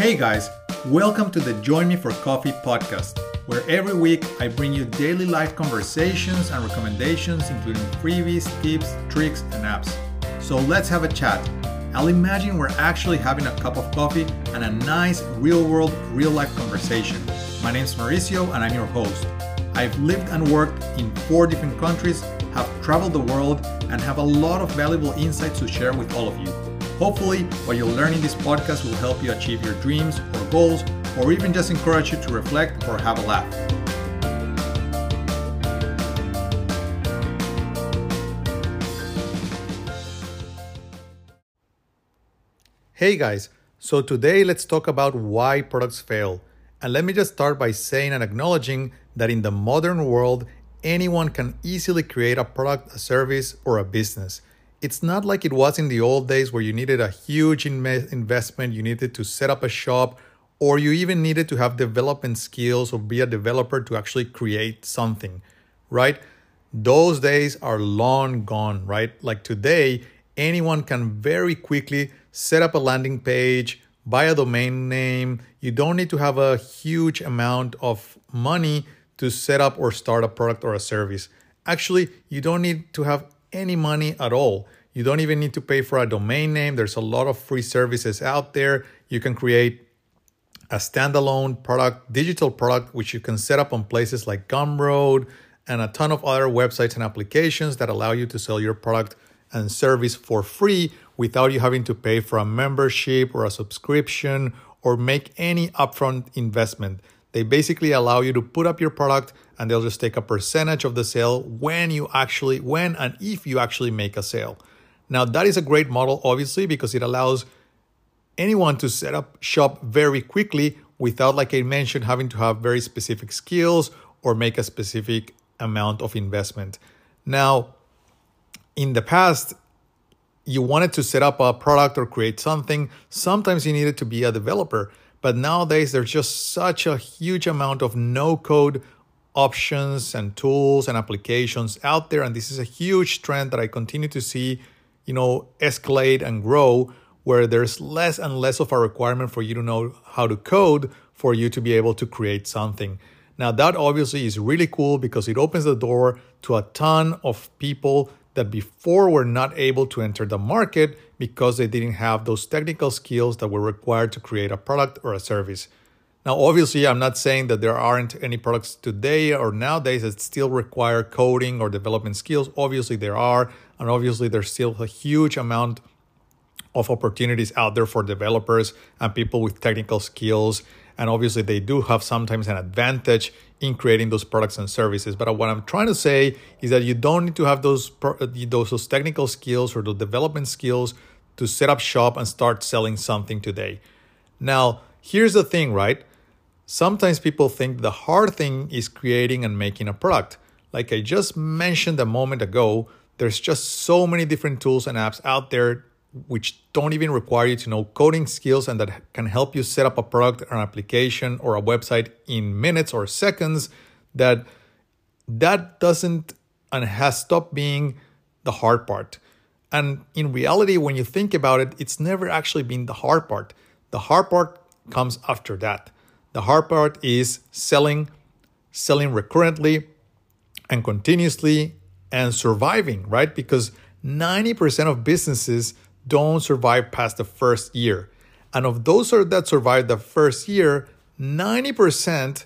Hey guys, welcome to the Join Me for Coffee podcast, where every week I bring you daily life conversations and recommendations, including freebies, tips, tricks, and apps. So let's have a chat. I'll imagine we're actually having a cup of coffee and a nice, real world, real life conversation. My name's Mauricio and I'm your host. I've lived and worked in four different countries, have traveled the world, and have a lot of valuable insights to share with all of you. Hopefully, what you'll learn in this podcast will help you achieve your dreams or goals, or even just encourage you to reflect or have a laugh. Hey guys, so today let's talk about why products fail. And let me just start by saying and acknowledging that in the modern world, anyone can easily create a product, a service, or a business. It's not like it was in the old days where you needed a huge investment, you needed to set up a shop, or you even needed to have development skills or be a developer to actually create something, right? Those days are long gone, right? Like today, anyone can very quickly set up a landing page, buy a domain name. You don't need to have a huge amount of money to set up or start a product or a service. Actually, you don't need to have any money at all. You don't even need to pay for a domain name. There's a lot of free services out there. You can create a standalone product, digital product, which you can set up on places like Gumroad and a ton of other websites and applications that allow you to sell your product and service for free without you having to pay for a membership or a subscription or make any upfront investment. They basically allow you to put up your product and they'll just take a percentage of the sale when you actually when and if you actually make a sale. Now that is a great model obviously because it allows anyone to set up shop very quickly without like I mentioned having to have very specific skills or make a specific amount of investment. Now in the past you wanted to set up a product or create something, sometimes you needed to be a developer but nowadays, there's just such a huge amount of no code options and tools and applications out there. And this is a huge trend that I continue to see, you know, escalate and grow, where there's less and less of a requirement for you to know how to code for you to be able to create something. Now, that obviously is really cool because it opens the door to a ton of people that before were not able to enter the market because they didn't have those technical skills that were required to create a product or a service. Now, obviously, I'm not saying that there aren't any products today or nowadays that still require coding or development skills. Obviously, there are, and obviously, there's still a huge amount of opportunities out there for developers and people with technical skills. And obviously, they do have sometimes an advantage in creating those products and services. But what I'm trying to say is that you don't need to have those those, technical skills or the development skills to set up shop and start selling something today. Now, here's the thing, right? Sometimes people think the hard thing is creating and making a product. Like I just mentioned a moment ago, there's just so many different tools and apps out there which don't even require you to know coding skills and that can help you set up a product or an application or a website in minutes or seconds that that doesn't and has stopped being the hard part. And in reality when you think about it it's never actually been the hard part. The hard part comes after that the hard part is selling selling recurrently and continuously and surviving right because 90% of businesses don't survive past the first year. And of those that survive the first year, 90%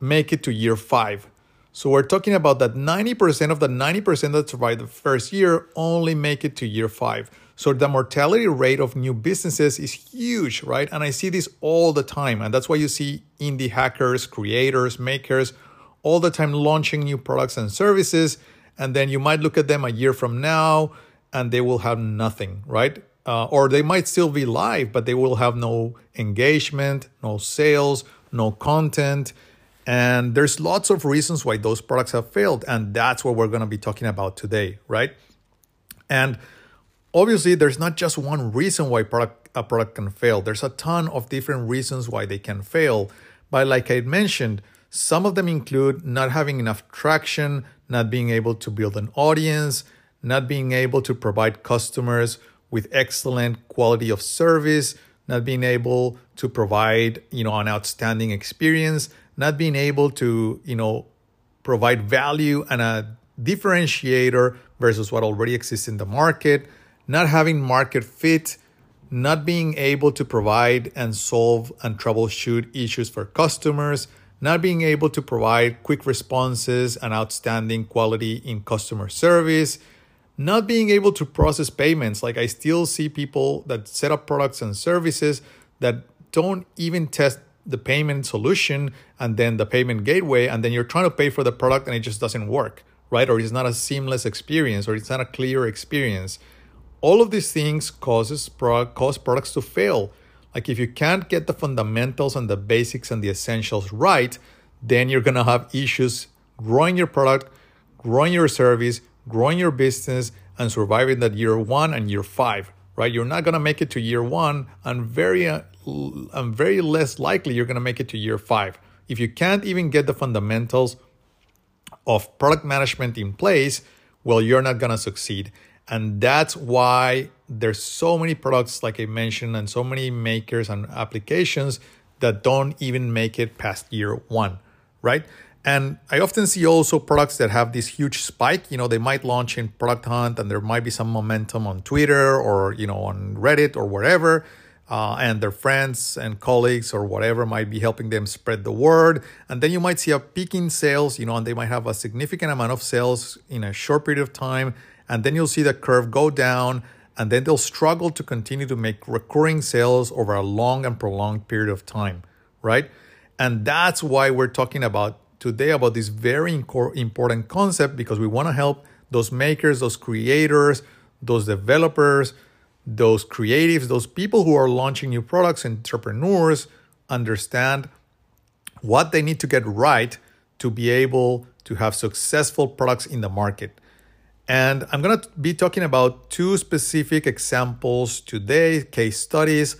make it to year five. So we're talking about that 90% of the 90% that survive the first year only make it to year five. So the mortality rate of new businesses is huge, right? And I see this all the time. And that's why you see indie hackers, creators, makers all the time launching new products and services. And then you might look at them a year from now and they will have nothing, right? Uh, or they might still be live, but they will have no engagement, no sales, no content. And there's lots of reasons why those products have failed. And that's what we're going to be talking about today, right? And obviously, there's not just one reason why product, a product can fail, there's a ton of different reasons why they can fail. But like I mentioned, some of them include not having enough traction, not being able to build an audience, not being able to provide customers with excellent quality of service, not being able to provide, you know, an outstanding experience, not being able to, you know, provide value and a differentiator versus what already exists in the market, not having market fit, not being able to provide and solve and troubleshoot issues for customers, not being able to provide quick responses and outstanding quality in customer service, not being able to process payments. Like I still see people that set up products and services that don't even test the payment solution and then the payment gateway, and then you're trying to pay for the product and it just doesn't work, right? Or it's not a seamless experience, or it's not a clear experience. All of these things causes cause products to fail like if you can't get the fundamentals and the basics and the essentials right, then you're to have issues growing your product, growing your service, growing your business and surviving that year 1 and year 5, right? You're not to make it to year 1 and very uh, and very less likely you're to make it to year 5. If you can't even get the fundamentals of product management in place, well, you're not to succeed. And that's why there's so many products, like I mentioned, and so many makers and applications that don't even make it past year one, right? And I often see also products that have this huge spike. You know, they might launch in Product Hunt and there might be some momentum on Twitter or, you know, on Reddit or wherever. Uh, and their friends and colleagues or whatever might be helping them spread the word. And then you might see a peak in sales, you know, and they might have a significant amount of sales in a short period of time and then you'll see the curve go down and then they'll struggle to continue to make recurring sales over a long and prolonged period of time, right? And that's why we're talking about today about this very important concept because we want to help those makers, those creators, those developers, those creatives, those people who are launching new products, entrepreneurs understand what they need to get right to be able to have successful products in the market. And I'm going to be talking about two specific examples today, case studies.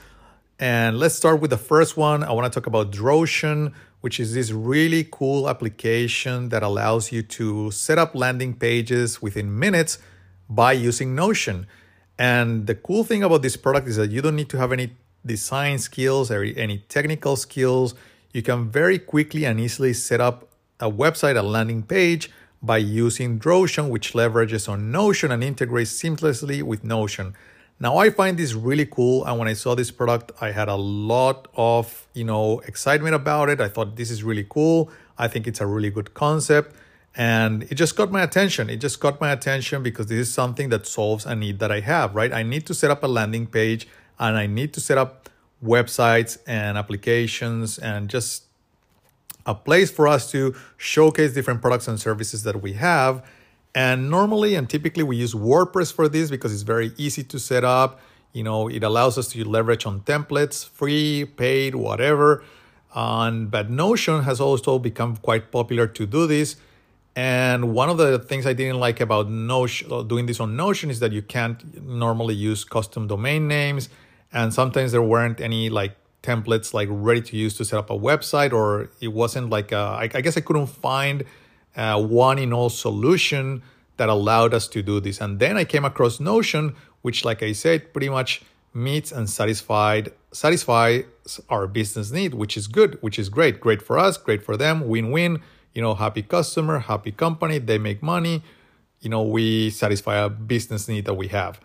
And let's start with the first one. I want to talk about Drotion, which is this really cool application that allows you to set up landing pages within minutes by using Notion. And the cool thing about this product is that you don't need to have any design skills or any technical skills. You can very quickly and easily set up a website, a landing page by using Drotion, which leverages on Notion and integrates seamlessly with Notion. Now I find this really cool, and when I saw this product, I had a lot of you know excitement about it. I thought this is really cool. I think it's a really good concept, and it just got my attention. It just got my attention because this is something that solves a need that I have. Right, I need to set up a landing page, and I need to set up websites and applications and just a place for us to showcase different products and services that we have. And normally and typically we use WordPress for this because it's very easy to set up. You know, it allows us to leverage on templates, free, paid, whatever. Um, but Notion has also become quite popular to do this. And one of the things I didn't like about Notion, doing this on Notion is that you can't normally use custom domain names. And sometimes there weren't any like templates like ready to use to set up a website, or it wasn't like a, I, I guess I couldn't find a one in all solution that allowed us to do this. And then I came across Notion, which, like I said, pretty much meets and satisfied satisfies our business need, which is good, which is great, great for us, great for them, win-win. You know, happy customer, happy company, they make money. You know, we satisfy a business need that we have.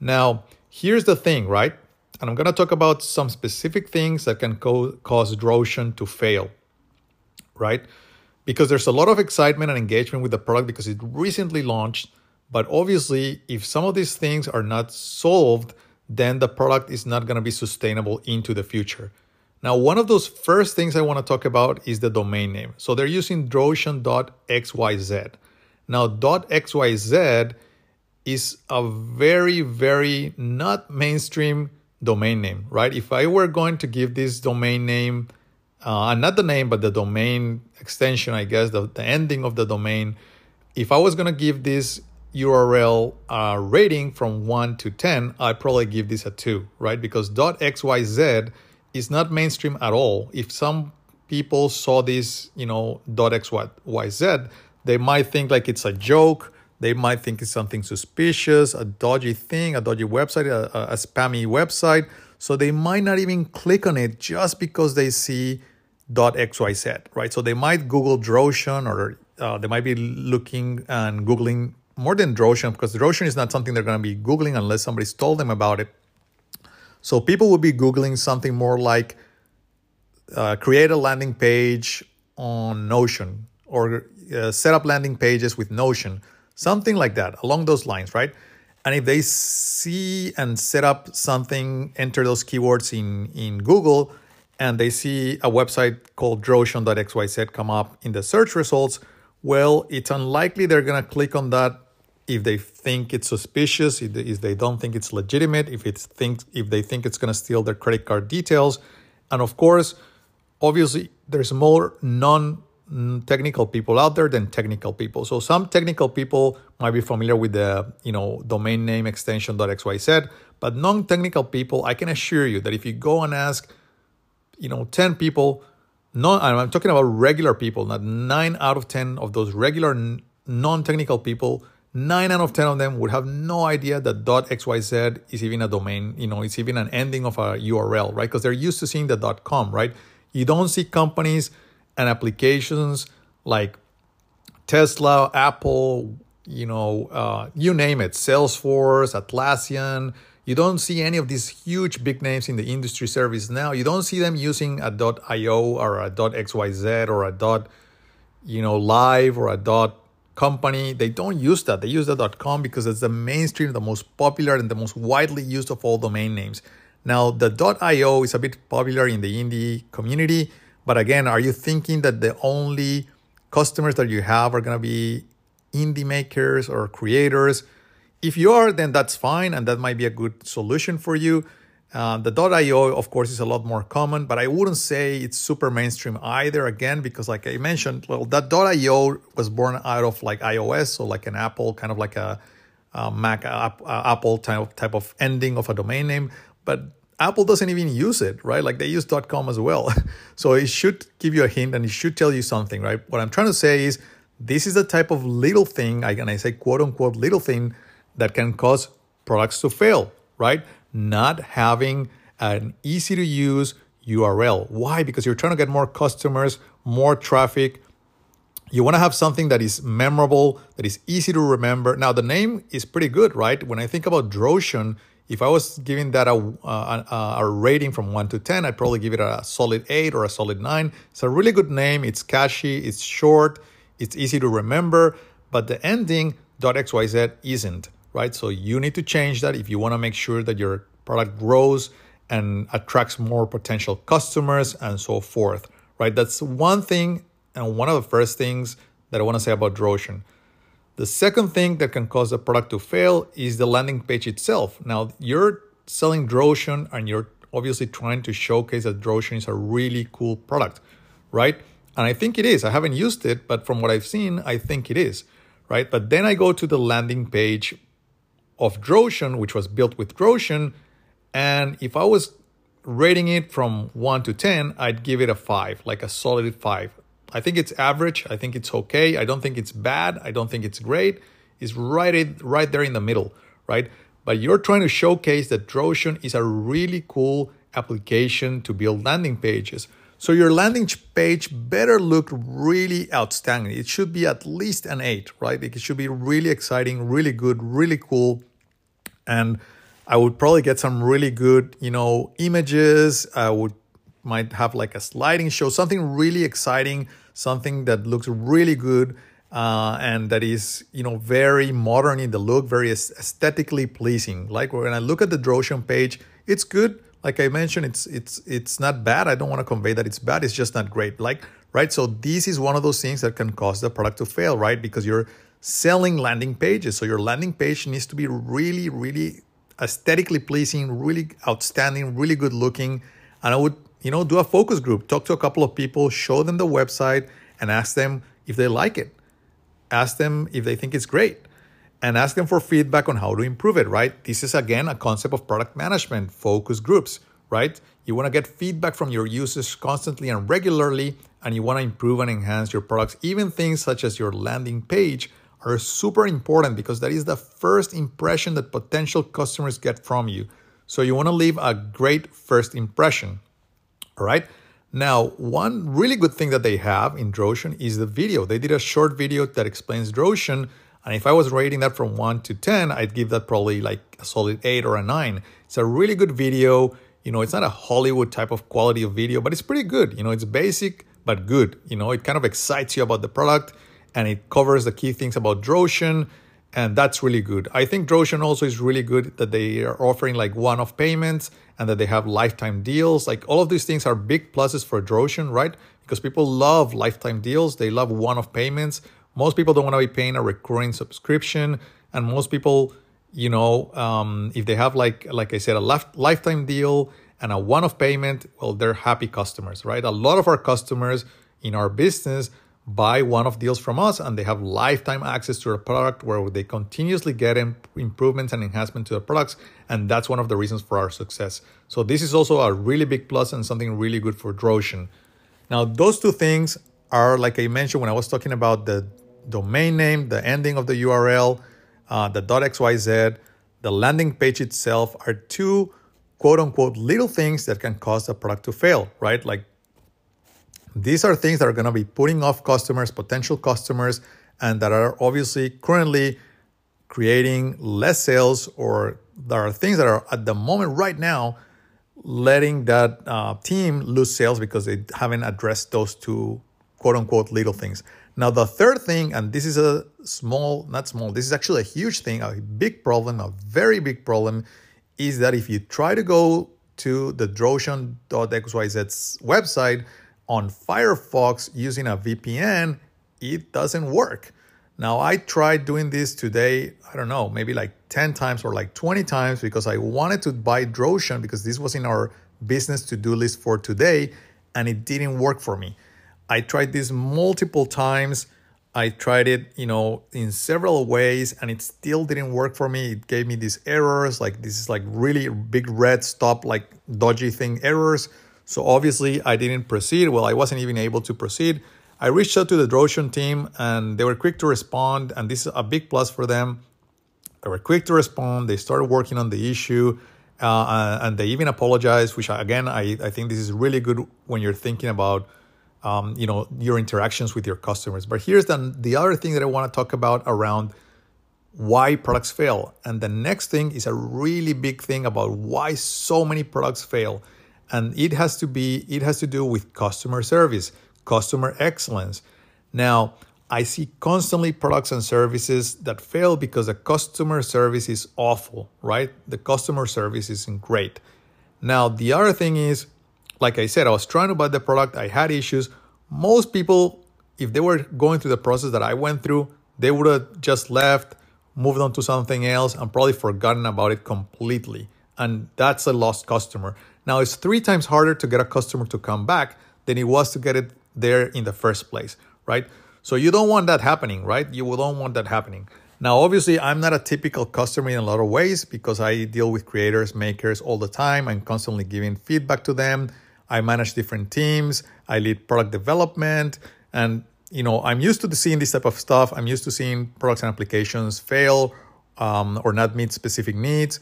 Now, here's the thing, right? And I'm going to talk about some specific things that can co- cause Drotion to fail, right? Because there's a lot of excitement and engagement with the product because it recently launched. But obviously, if some of these things are not solved, then the product is not going to be sustainable into the future. Now, one of those first things I want to talk about is the domain name. So they're using Drotion.xyz. Now, .xyz is a very, very not mainstream domain name, right? If I were going to give this domain name, uh, not the name, but the domain extension, I guess, the, the ending of the domain, if I was going to give this URL uh, rating from 1 to 10, I'd probably give this a 2, right? Because .xyz is not mainstream at all. If some people saw this, you know, .xyz, they might think like it's a joke. They might think it's something suspicious, a dodgy thing, a dodgy website, a, a spammy website. So they might not even click on it just because they see .xyz, right? So they might Google Drotion or uh, they might be looking and Googling more than Drotion because Drotion is not something they're going to be Googling unless somebody's told them about it. So people would be Googling something more like uh, create a landing page on Notion or uh, set up landing pages with Notion, something like that, along those lines, right? And if they see and set up something, enter those keywords in, in Google, and they see a website called drotion.xyz come up in the search results, well, it's unlikely they're going to click on that if they think it's suspicious, if they, if they don't think it's legitimate, if it's think if they think it's going to steal their credit card details, and of course, obviously, there's more non Mm, technical people out there than technical people. So some technical people might be familiar with the you know domain name extension .xyz, but non-technical people, I can assure you that if you go and ask, you know, ten people, non, I'm talking about regular people, not nine out of ten of those regular non-technical people. Nine out of ten of them would have no idea that .xyz is even a domain. You know, it's even an ending of a URL, right? Because they're used to seeing the .com, right? You don't see companies and applications like Tesla, Apple, you know, uh, you name it, Salesforce, Atlassian. You don't see any of these huge big names in the industry ServiceNow. You don't see them using a .io or a .xyz or a dot, you know, live or a dot company. They don't use that. They use the .com because it's the mainstream, the most popular and the most widely used of all domain names. Now, the .io is a bit popular in the indie community but again, are you thinking that the only customers that you have are going to be indie makers or creators? If you are, then that's fine, and that might be a good solution for you. Uh, the .io, of course, is a lot more common, but I wouldn't say it's super mainstream either. Again, because like I mentioned, well, that .io was born out of like iOS, so like an Apple, kind of like a, a Mac app, uh, Apple type of, type of ending of a domain name. But Apple doesn't even use it, right? Like they use .com as well. So it should give you a hint and it should tell you something, right? What I'm trying to say is this is the type of little thing, I and I say quote unquote little thing, that can cause products to fail, right? Not having an easy to use URL. Why? Because you're trying to get more customers, more traffic. You want to have something that is memorable, that is easy to remember. Now, the name is pretty good, right? When I think about Drotion, if I was giving that a, a, a, rating from 1 to 10, I'd probably give it a solid 8 or a solid 9. It's a really good name. It's catchy, it's short, it's easy to remember, but the ending .xyz isn't, right? So you need to change that if you want to make sure that your product grows and attracts more potential customers and so forth, right? That's one thing and one of the first things that I want to say about Drotion. The second thing that can cause a product to fail is the landing page itself. Now, you're selling Drotion and you're obviously trying to showcase that Drotion is a really cool product, right? And I think it is. I haven't used it, but from what I've seen, I think it is, right? But then I go to the landing page of Drotion, which was built with Drotion, and if I was rating it from 1 to 10, I'd give it a 5, like a solid 5. I think it's average. I think it's okay. I don't think it's bad. I don't think it's great. It's right, right there in the middle, right? But you're trying to showcase that Drotion is a really cool application to build landing pages. So your landing page better look really outstanding. It should be at least an eight, right? It should be really exciting, really good, really cool. And I would probably get some really good, you know, images. I would might have like a sliding show, something really exciting, something that looks really good. Uh, and that is you know very modern in the look, very aesthetically pleasing. Like when I look at the Drotion page, it's good. Like I mentioned, it's it's it's not bad. I don't want to convey that it's bad. It's just not great. Like right. So this is one of those things that can cause the product to fail, right? Because you're selling landing pages. So your landing page needs to be really, really aesthetically pleasing, really outstanding, really good looking. And I would you know, do a focus group, talk to a couple of people, show them the website, and ask them if they like it. Ask them if they think it's great and ask them for feedback on how to improve it, right? This is again a concept of product management, focus groups, right? You want to get feedback from your users constantly and regularly, and you want to improve and enhance your products. Even things such as your landing page are super important because that is the first impression that potential customers get from you. So you want to leave a great first impression. All right. Now, one really good thing that they have in Drotion is the video. They did a short video that explains Drotion. And if I was rating that from 1 to 10, I'd give that probably like a solid 8 or a 9. It's a really good video. You know, it's not a Hollywood type of quality of video, but it's pretty good. You know, it's basic, but good. You know, it kind of excites you about the product and it covers the key things about Drotion and that's really good. I think Drotion also is really good that they are offering like one-off payments and that they have lifetime deals. Like all of these things are big pluses for Drotion, right? Because people love lifetime deals. They love one-off payments. Most people don't want to be paying a recurring subscription, and most people, you know, um, if they have like like I said, a lif- lifetime deal and a one-off payment, well, they're happy customers, right? A lot of our customers in our business buy one of deals from us and they have lifetime access to our product where they continuously get improvements and enhancement to the products and that's one of the reasons for our success. So this is also a really big plus and something really good for Drotion now those two things are like i mentioned when i was talking about the domain name the ending of the url uh, the xyz the landing page itself are two quote unquote little things that can cause a product to fail right? Like these are things that are going to be putting off customers, potential customers, and that are obviously currently creating less sales, or there are things that are at the moment right now letting that uh, team lose sales because they haven't addressed those two quote unquote little things. Now, the third thing, and this is a small, not small, this is actually a huge thing, a big problem, a very big problem, is that if you try to go to the drotion.xyz's website, on Firefox using a VPN, it doesn't work. Now, I tried doing this today, I don't know, maybe like 10 times or like 20 times because I wanted to buy Drotion because this was in our business to do list for today and it didn't work for me. I tried this multiple times. I tried it, you know, in several ways and it still didn't work for me. It gave me these errors, like this is like really big red stop, like dodgy thing errors. So obviously I didn't proceed. Well, I wasn't even able to proceed. I reached out to the Drotion team and they were quick to respond. And this is a big plus for them. They were quick to respond. They started working on the issue. Uh, and they even apologized, which again, I, I think this is really good when you're thinking about, um, you know, your interactions with your customers. But here's the, the other thing that I want to talk about around why products fail. And the next thing is a really big thing about why so many products fail and it has to be it has to do with customer service customer excellence. Now i see constantly products and services that fail because the customer service is awful right? The customer service isn't great. Now the other thing is like i said i was trying to buy the product. I had issues. Most people if they were going through the process that i went through they would have just left moved on to something else and probably forgotten about it completely. And that's a lost customer now, it's three times harder to get a customer to come back than it was to get it there in the first place, right? So you don't want that happening, right? You don't want that happening. Now, obviously, I'm not a typical customer in a lot of ways because I deal with creators, makers all the time. I'm constantly giving feedback to them. I manage different teams. I lead product development. And, you know, I'm used to seeing this type of stuff. I'm used to seeing products and applications fail um, or not meet specific needs.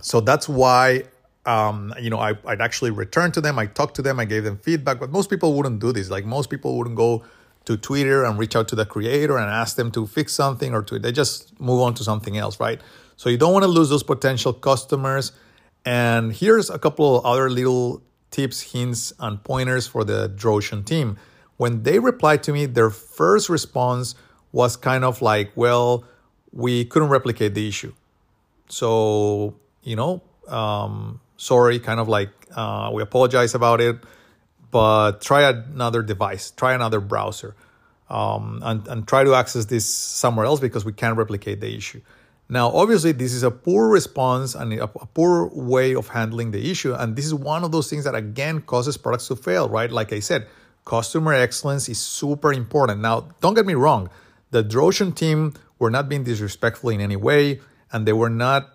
So that's why um, you know, I, would actually return to them. I talked to them. I gave them feedback. But most people wouldn't do this. Like most people wouldn't go to Twitter and reach out to the creator and ask them to fix something or to they just move on to something else, right? So you don't want to lose those potential customers. And here's a couple of other little tips, hints, and pointers for the Drotion team. When they replied to me, their first response was kind of like, well, we couldn't replicate the issue. So, you know, um, sorry, kind of like uh, we apologize about it, but try another device, try another browser, um, and, and try to access this somewhere else because we can't replicate the issue. Now, obviously, this is a poor response and a, a poor way of handling the issue. And this is one of those things that, again, causes products to fail, right? Like I said, customer excellence is super important. Now, don't get me wrong, the Drotion team were not being disrespectful in any way, and they were not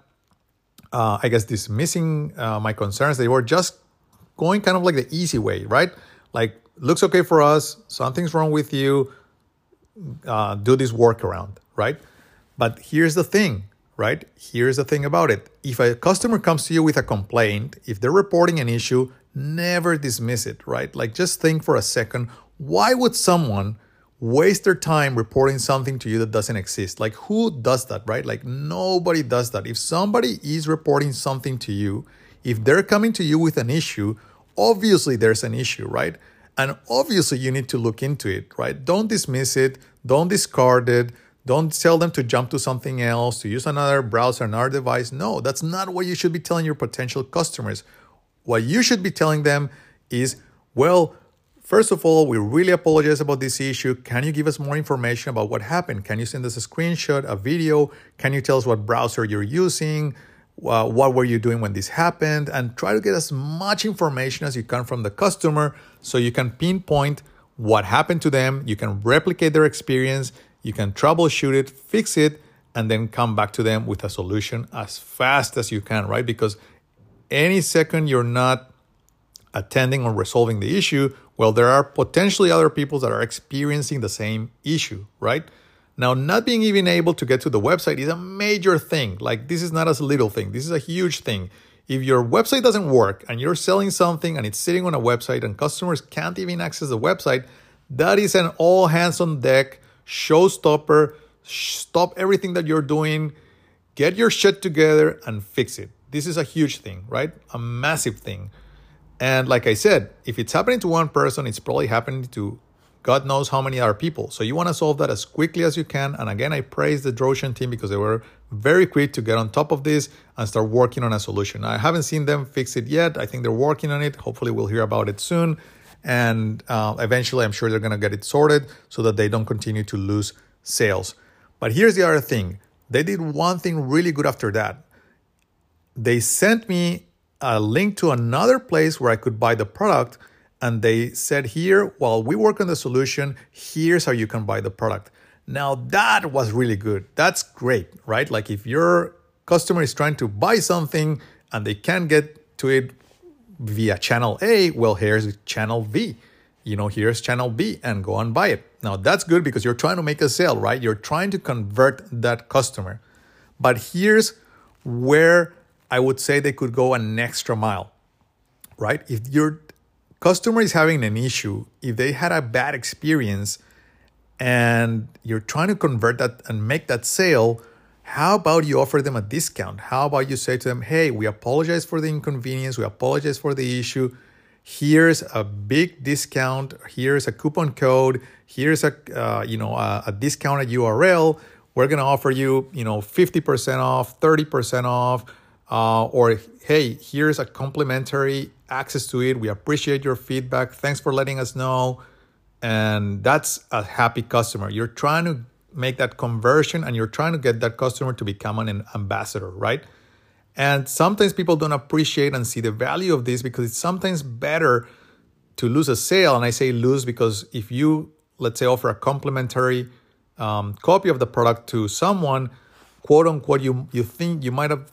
uh, I guess, dismissing uh, my concerns. They were just going kind of like the easy way, right? Like, looks okay for us, something's wrong with you, uh, do this workaround, right? But here's the thing, right? Here's the thing about it. If a customer comes to you with a complaint, if they're reporting an issue, never dismiss it, right? Like just think for a second, why would someone waste their time reporting something to you that doesn't exist? Like who does that, right? Like nobody does that. If somebody is reporting something to you, if they're coming to you with an issue, obviously there's an issue, right? And obviously you need to look into it, right? Don't dismiss it, don't discard it, don't tell them to jump to something else, to use another browser, another device. No, that's not what you should be telling your potential customers. What you should be telling them is, well, first of all, we really apologize about this issue. Can you give us more information about what happened? Can you send us a screenshot, a video? Can you tell us what browser you're using? Uh, what were you doing when this happened? And try to get as much information as you can from the customer so you can pinpoint what happened to them. You can replicate their experience. You can troubleshoot it, fix it, and then come back to them with a solution as fast as you can, right? Because any second you're not attending or resolving the issue, well, there are potentially other people that are experiencing the same issue, right? Now, not being even able to get to the website is a major thing. Like, this is not a little thing, this is a huge thing. If your website doesn't work and you're selling something and it's sitting on a website and customers can't even access the website, that is an all hands on deck showstopper. Stop everything that you're doing, get your shit together and fix it. This is a huge thing, right? A massive thing. And like I said, if it's happening to one person, it's probably happening to God knows how many other people. So you want to solve that as quickly as you can. And again, I praise the Drotion team because they were very quick to get on top of this and start working on a solution. I haven't seen them fix it yet. I think they're working on it. Hopefully, we'll hear about it soon. And uh, eventually, I'm sure they're going to get it sorted so that they don't continue to lose sales. But here's the other thing they did one thing really good after that they sent me a link to another place where I could buy the product. And they said, here, while we work on the solution, here's how you can buy the product. Now, that was really good. That's great, right? Like if your customer is trying to buy something and they can't get to it via channel A, well, here's channel V. You know, here's channel B and go and buy it. Now, that's good because you're trying to make a sale, right? You're trying to convert that customer. But here's where I would say they could go an extra mile, right? If your customer is having an issue, if they had a bad experience and you're trying to convert that and make that sale, how about you offer them a discount? How about you say to them, hey, we apologize for the inconvenience, we apologize for the issue. Here's a big discount. Here's a coupon code. Here's a uh, you know a, a discounted URL. We're gonna offer you you know 50% off, 30% off uh, or hey, here's a complimentary access to it. We appreciate your feedback. Thanks for letting us know. And that's a happy customer. You're trying to make that conversion and you're trying to get that customer to become an ambassador, right? And sometimes people don't appreciate and see the value of this because it's sometimes better to lose a sale. And I say lose because if you, let's say, offer a complimentary um, copy of the product to someone, quote unquote, you, you think you might have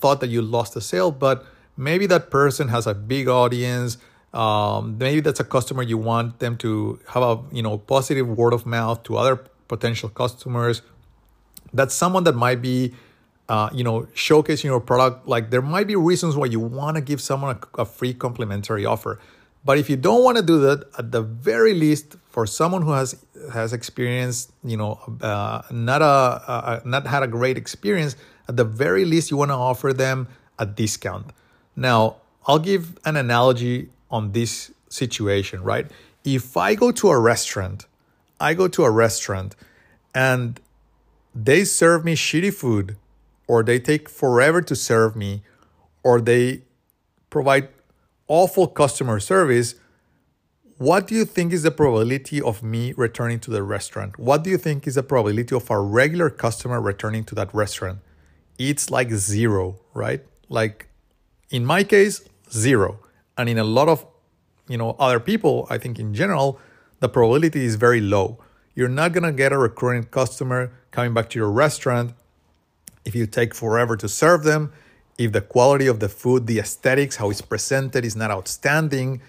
thought that you lost a sale, but maybe that person has a big audience. Um, maybe that's a customer you want them to have a you know positive word of mouth to other potential customers. That's someone that might be uh, you know showcasing your product. Like there might be reasons why you want to give someone a, a free complimentary offer. But if you don't want to do that, at the very least, for someone who has has experienced, you know, uh, not a uh, not had a great experience, at the very least, you want to offer them a discount. Now, I'll give an analogy on this situation, right? If I go to a restaurant, I go to a restaurant and they serve me shitty food, or they take forever to serve me, or they provide awful customer service, what do you think is the probability of me returning to the restaurant? What do you think is the probability of a regular customer returning to that restaurant? It's like zero, right? Like in my case, zero. And in a lot of, you know, other people, I think in general, the probability is very low. You're not to get a recurring customer coming back to your restaurant if you take forever to serve them, if the quality of the food, the aesthetics, how it's presented is not outstanding,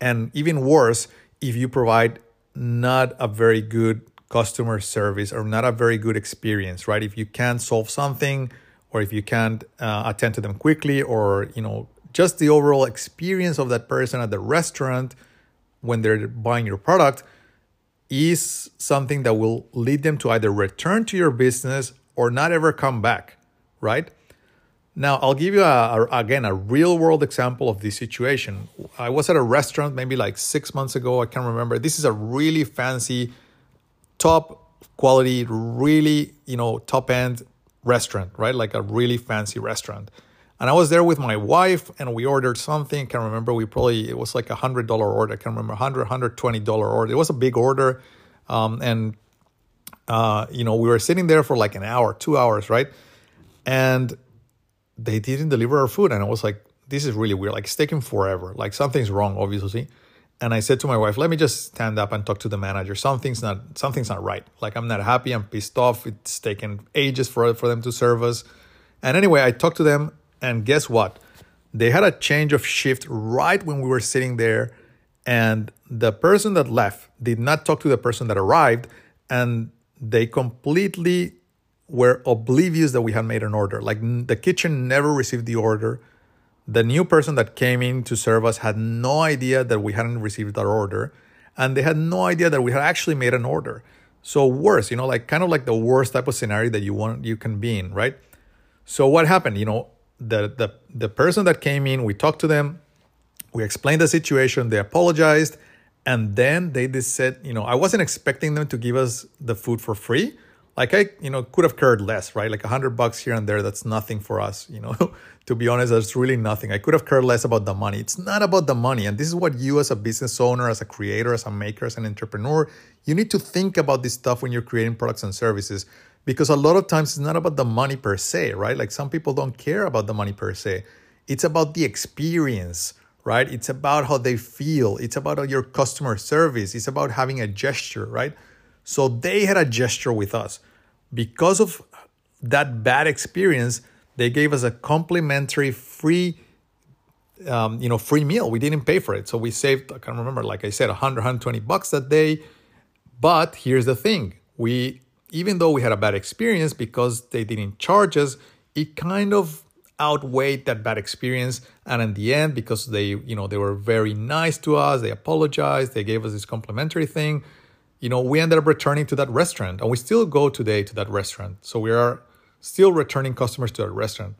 and even worse, if you provide not a very good customer service or not a very good experience, right? If you can't solve something or if you can't uh, attend to them quickly or, you know, just the overall experience of that person at the restaurant when they're buying your product is something that will lead them to either return to your business or not ever come back, right? Now, I'll give you a, a, again a real world example of this situation. I was at a restaurant maybe like six months ago. I can't remember. This is a really fancy, top quality, really you know top end restaurant, right? Like a really fancy restaurant. And I was there with my wife, and we ordered something. I can't remember. We probably it was like a hundred dollar order. I can't remember 100 120 dollar order. It was a big order, um, and uh, you know we were sitting there for like an hour, two hours, right? And they didn't deliver our food. And I was like, this is really weird. Like, it's taking forever. Like, something's wrong, obviously. And I said to my wife, let me just stand up and talk to the manager. Something's not something's not right. Like I'm not happy. I'm pissed off. It's taken ages for for them to serve us. And anyway, I talked to them, and guess what? They had a change of shift right when we were sitting there, and the person that left did not talk to the person that arrived, and they completely were oblivious that we had made an order. Like the kitchen never received the order. The new person that came in to serve us had no idea that we hadn't received our order. And they had no idea that we had actually made an order. So worse, you know, like kind of like the worst type of scenario that you want you can be in, right? So what happened? You know, the the the person that came in, we talked to them, we explained the situation, they apologized, and then they just said, you know, I wasn't expecting them to give us the food for free like I, you know, could have cared less, right? Like a hundred bucks here and there, that's nothing for us, you know. to be honest, that's really nothing. I could have cared less about the money. It's not about the money. And this is what you as a business owner, as a creator, as a maker, as an entrepreneur, you need to think about this stuff when you're creating products and services. Because a lot of times it's not about the money per se, right? Like some people don't care about the money per se. It's about the experience, right? It's about how they feel. It's about your customer service. It's about having a gesture, right? So they had a gesture with us. Because of that bad experience, they gave us a complimentary free um, you know free meal. We didn't pay for it. So we saved i can't remember like i said 100 120 bucks that day. But here's the thing. We even though we had a bad experience because they didn't charge us it kind of outweighed that bad experience. And in the end because they you know they were very nice to us they apologized they gave us this complimentary thing you know, we ended up returning to that restaurant and we still go today to that restaurant. So we are still returning customers to that restaurant.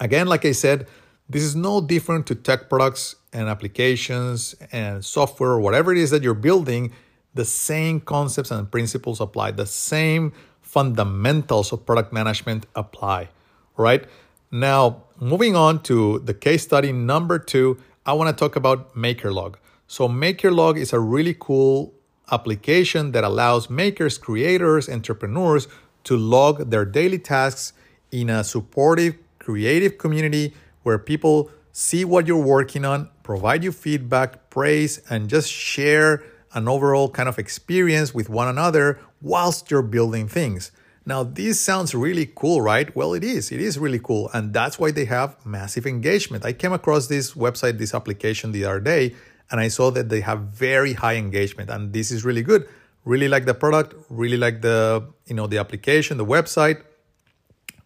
Again, like I said, this is no different to tech products and applications and software, whatever it is that you're building. The same concepts and principles apply. The same fundamentals of product management apply. Right now, moving on to the case study number two, I want to talk about MakerLog. So, MakerLog is a really cool application that allows makers, creators, entrepreneurs to log their daily tasks in a supportive, creative community where people see what you're working on, provide you feedback, praise, and just share an overall kind of experience with one another whilst you're building things. Now, this sounds really cool, right? Well, it is. It is really cool. And that's why they have massive engagement. I came across this website, this application the other day, and I saw that they have very high engagement and this is really good. Really like the product, really like the, you know, the application, the website.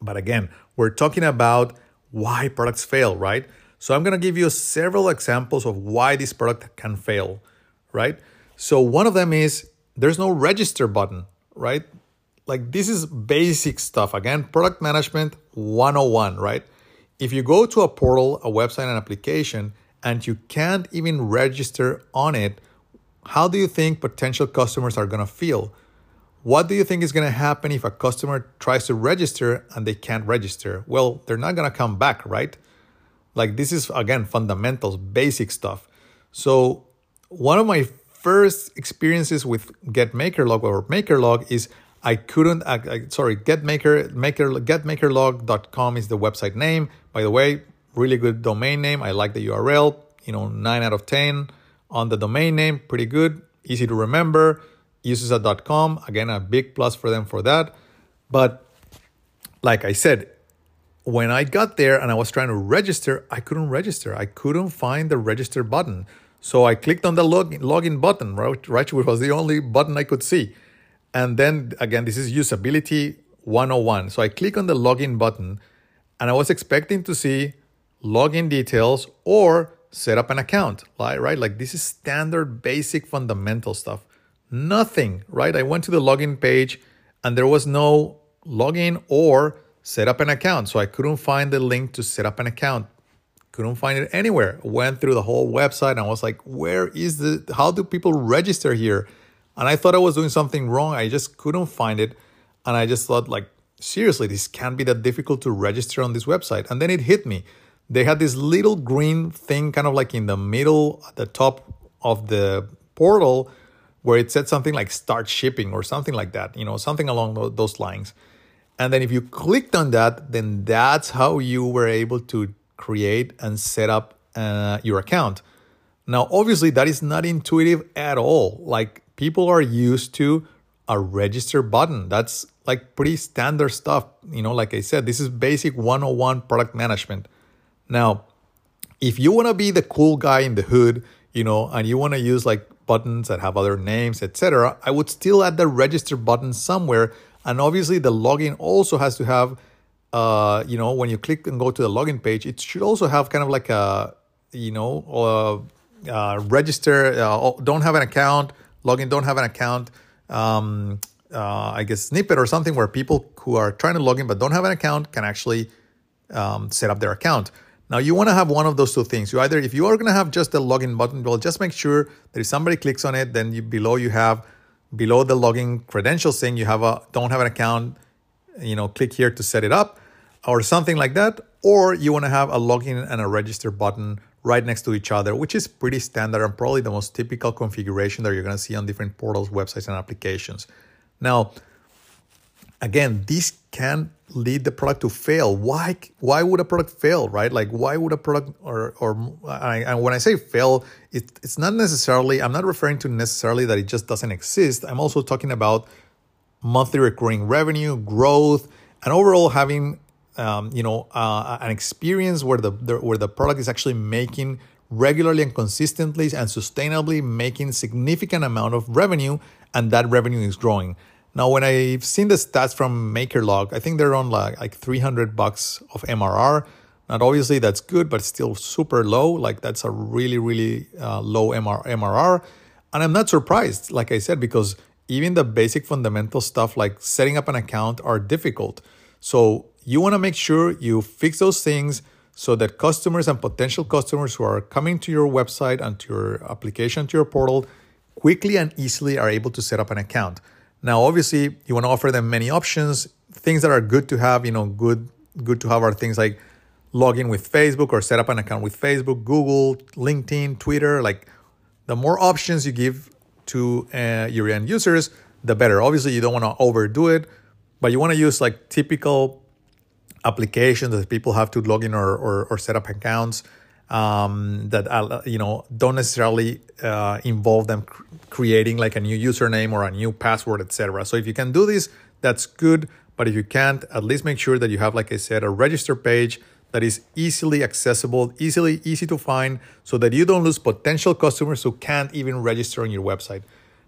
But again, we're talking about why products fail, right? So I'm going to give you several examples of why this product can fail, right? So one of them is there's no register button, right? Like this is basic stuff. Again, product management 101, right? If you go to a portal, a website, an application, and you can't even register on it, how do you think potential customers are going to feel? What do you think is going to happen if a customer tries to register and they can't register? Well, they're not going to come back, right? Like this is again fundamentals, basic stuff. So, one of my first experiences with Get Maker Log or Maker Log is I couldn't. I, I, sorry, GetMaker Maker GetMakerLog.com is the website name. By the way, really good domain name. I like the URL, you know, 9 out of 10 on the domain name, pretty good, easy to remember. Uses.com, again, a big plus for them for that. But like I said, when I got there and I was trying to register, I couldn't register. I couldn't find the register button. So I clicked on the login, login button, right, which was the only button I could see. And then again, this is usability 101. So I click on the login button and I was expecting to see login details or set up an account, like right? Like this is standard, basic, fundamental stuff. Nothing, right? I went to the login page and there was no login or set up an account. So I couldn't find the link to set up an account. Couldn't find it anywhere. Went through the whole website and I was like, where is the, how do people register here? And I thought I was doing something wrong. I just couldn't find it. And I just thought, like, seriously, this can't be that difficult to register on this website. And then it hit me. They had this little green thing kind of like in the middle, at the top of the portal, where it said something like start shipping or something like that, you know, something along those lines. And then if you clicked on that, then that's how you were able to create and set up uh, your account. Now, obviously, that is not intuitive at all. Like people are used to a register button. That's like pretty standard stuff. You know, like I said, this is basic 101 product management. Now, if you want to be the cool guy in the hood, you know, and you want to use like buttons that have other names, etc., I would still add the register button somewhere. And obviously, the login also has to have, uh, you know, when you click and go to the login page, it should also have kind of like a, you know, uh, uh, register. Don't have an account, login. Don't have an account. Um, uh, I guess snippet or something where people who are trying to log in but don't have an account can actually um, set up their account. Now you want to have one of those two things. You either, if you are going to have just a login button, well, just make sure that if somebody clicks on it, then you, below you have below the login credentials saying you have a don't have an account, you know, click here to set it up, or something like that. Or you want to have a login and a register button right next to each other, which is pretty standard and probably the most typical configuration that you're going to see on different portals, websites, and applications. Now, again, this can lead the product to fail. Why? Why would a product fail? Right? Like, why would a product or or and when I say fail, it, it's not necessarily. I'm not referring to necessarily that it just doesn't exist. I'm also talking about monthly recurring revenue, growth, and overall having um, you know uh, an experience where the, the where the product is actually making regularly and consistently and sustainably making significant amount of revenue and that revenue is growing now, when I've seen the stats from MakerLog, I think they're on like, like 300 bucks of MRR. Not obviously that's good, but still super low. Like that's a really, really uh, low MR- MRR. And I'm not surprised, like I said, because even the basic fundamental stuff like setting up an account are difficult. So you want to make sure you fix those things so that customers and potential customers who are coming to your website and to your application, to your portal, quickly and easily are able to set up an account. Now, obviously, you want to offer them many options. Things that are good to have, you know, good good to have are things like log in with Facebook or set up an account with Facebook, Google, LinkedIn, Twitter. Like the more options you give to uh, your end users, the better. Obviously, you don't want to overdo it, but you want to use like typical applications that people have to log in or, or, or set up accounts um, that uh, you know don't necessarily uh, involve them cr- creating like a new username or a new password, etc. So if you can do this, that's good. But if you can't, at least make sure that you have, like I said, a register page that is easily accessible, easily easy to find, so that you don't lose potential customers who can't even register on your website.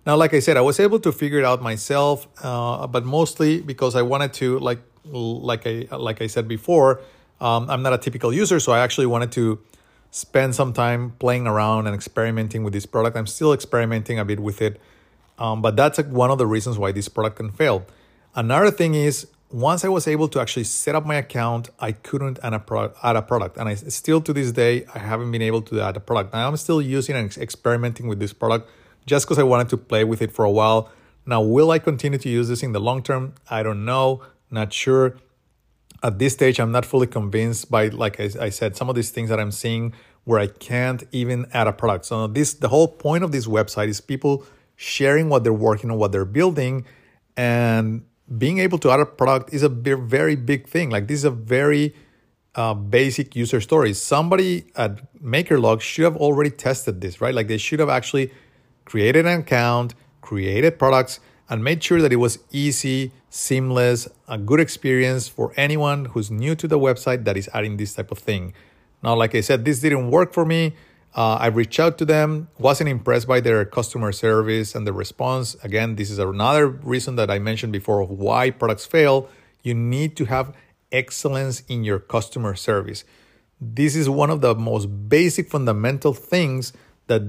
Now, like I said, I was able to figure it out myself, uh, but mostly because I wanted to, like like I like I said before, um, I'm not a typical user, so I actually wanted to spend some time playing around and experimenting with this product. I'm still experimenting a bit with it, um, but that's one of the reasons why this product can fail. Another thing is once I was able to actually set up my account, I couldn't add a, product, add a product. And I still to this day, I haven't been able to add a product. Now I'm still using and experimenting with this product just because I wanted to play with it for a while. Now, will I continue to use this in the long term? I don't know, not sure at this stage, I'm not fully convinced by, like I, I, said, some of these things that I'm seeing where I can't even add a product. So this, the whole point of this website is people sharing what they're working on, what they're building, and being able to add a product is a very big thing. Like this is a very uh, basic user story. Somebody at MakerLog should have already tested this, right? Like they should have actually created an account, created products, and made sure that it was easy, seamless, a good experience for anyone who's new to the website that is adding this type of thing. Now, like I said, this didn't work for me. Uh, I reached out to them, wasn't impressed by their customer service and the response. Again, this is another reason that I mentioned before of why products fail. You need to have excellence in your customer service. This is one of the most basic fundamental things that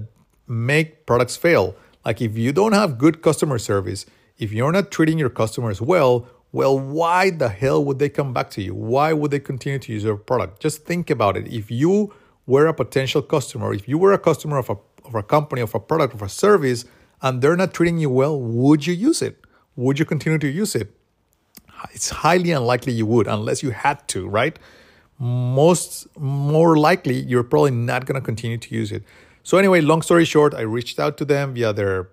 make products fail. Like if you don't have good customer service, if you're not treating your customers well, well, why the hell would they come back to you? Why would they continue to use your product? Just think about it. If you were a potential customer, if you were a customer of a, of a company, of a product, of a service, and they're not treating you well, would you use it? Would you continue to use it? It's highly unlikely you would, unless you had to, right? Most more likely, you're probably not going to continue to use it. So, anyway, long story short, I reached out to them via their,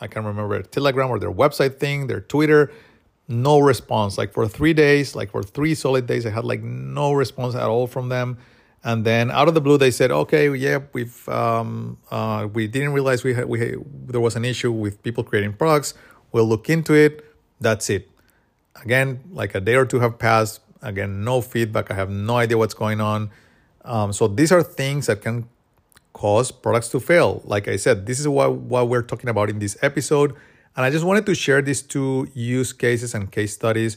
I can't remember, Telegram or their website thing, their Twitter. No response. Like for three days, like for three solid days, I had like no response at all from them. And then out of the blue, they said, "Okay, yeah, we've um, uh, we didn't realize we had we had, there was an issue with people creating products. We'll look into it. That's it." Again, like a day or two have passed. Again, no feedback. I have no idea what's going on. Um, so these are things that can cause products to fail. Like I said, this is what what we're talking about in this episode. And I just wanted to share these two use cases and case studies,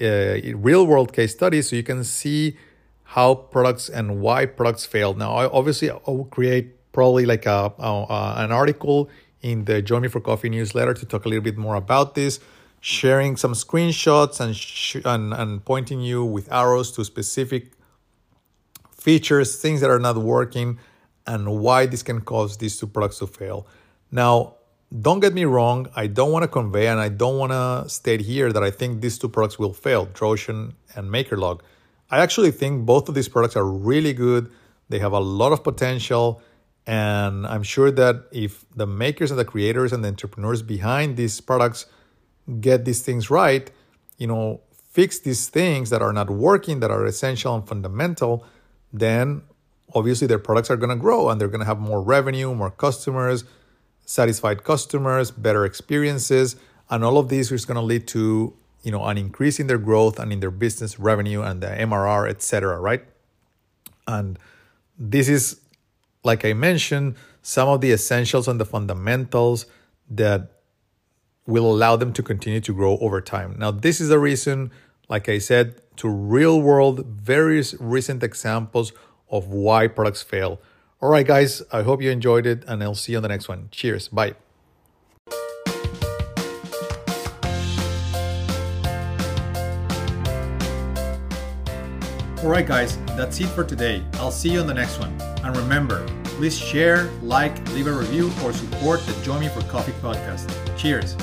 uh, real world case studies, so you can see how products and why products fail. Now, I obviously I will create probably like a, an article in the Join Me for Coffee newsletter to talk a little bit more about this, sharing some screenshots and sh- and, and pointing you with arrows to specific features, things that are not working, and why this can cause these two products to fail. Now, don't get me wrong, I don't want to convey and I don't want to state here that I think these two products will fail, Drotion and MakerLog. I actually think both of these products are really good. They have a lot of potential. And I'm sure that if the makers and the creators and the entrepreneurs behind these products get these things right, you know, fix these things that are not working, that are essential and fundamental, then obviously their products are going to grow and they're going to have more revenue, more customers, satisfied customers, better experiences, and all of these is going to lead to you know an increase in their growth and in their business revenue and the MRR, etc. Right? And this is, like I mentioned, some of the essentials and the fundamentals that will allow them to continue to grow over time. Now, this is a reason, like I said, to real world, various recent examples of why products fail. All right, guys, I hope you enjoyed it, and I'll see you on the next one. Cheers. Bye. All right, guys, that's it for today. I'll see you on the next one. And remember, please share, like, leave a review, or support the Join Me for Coffee podcast. Cheers.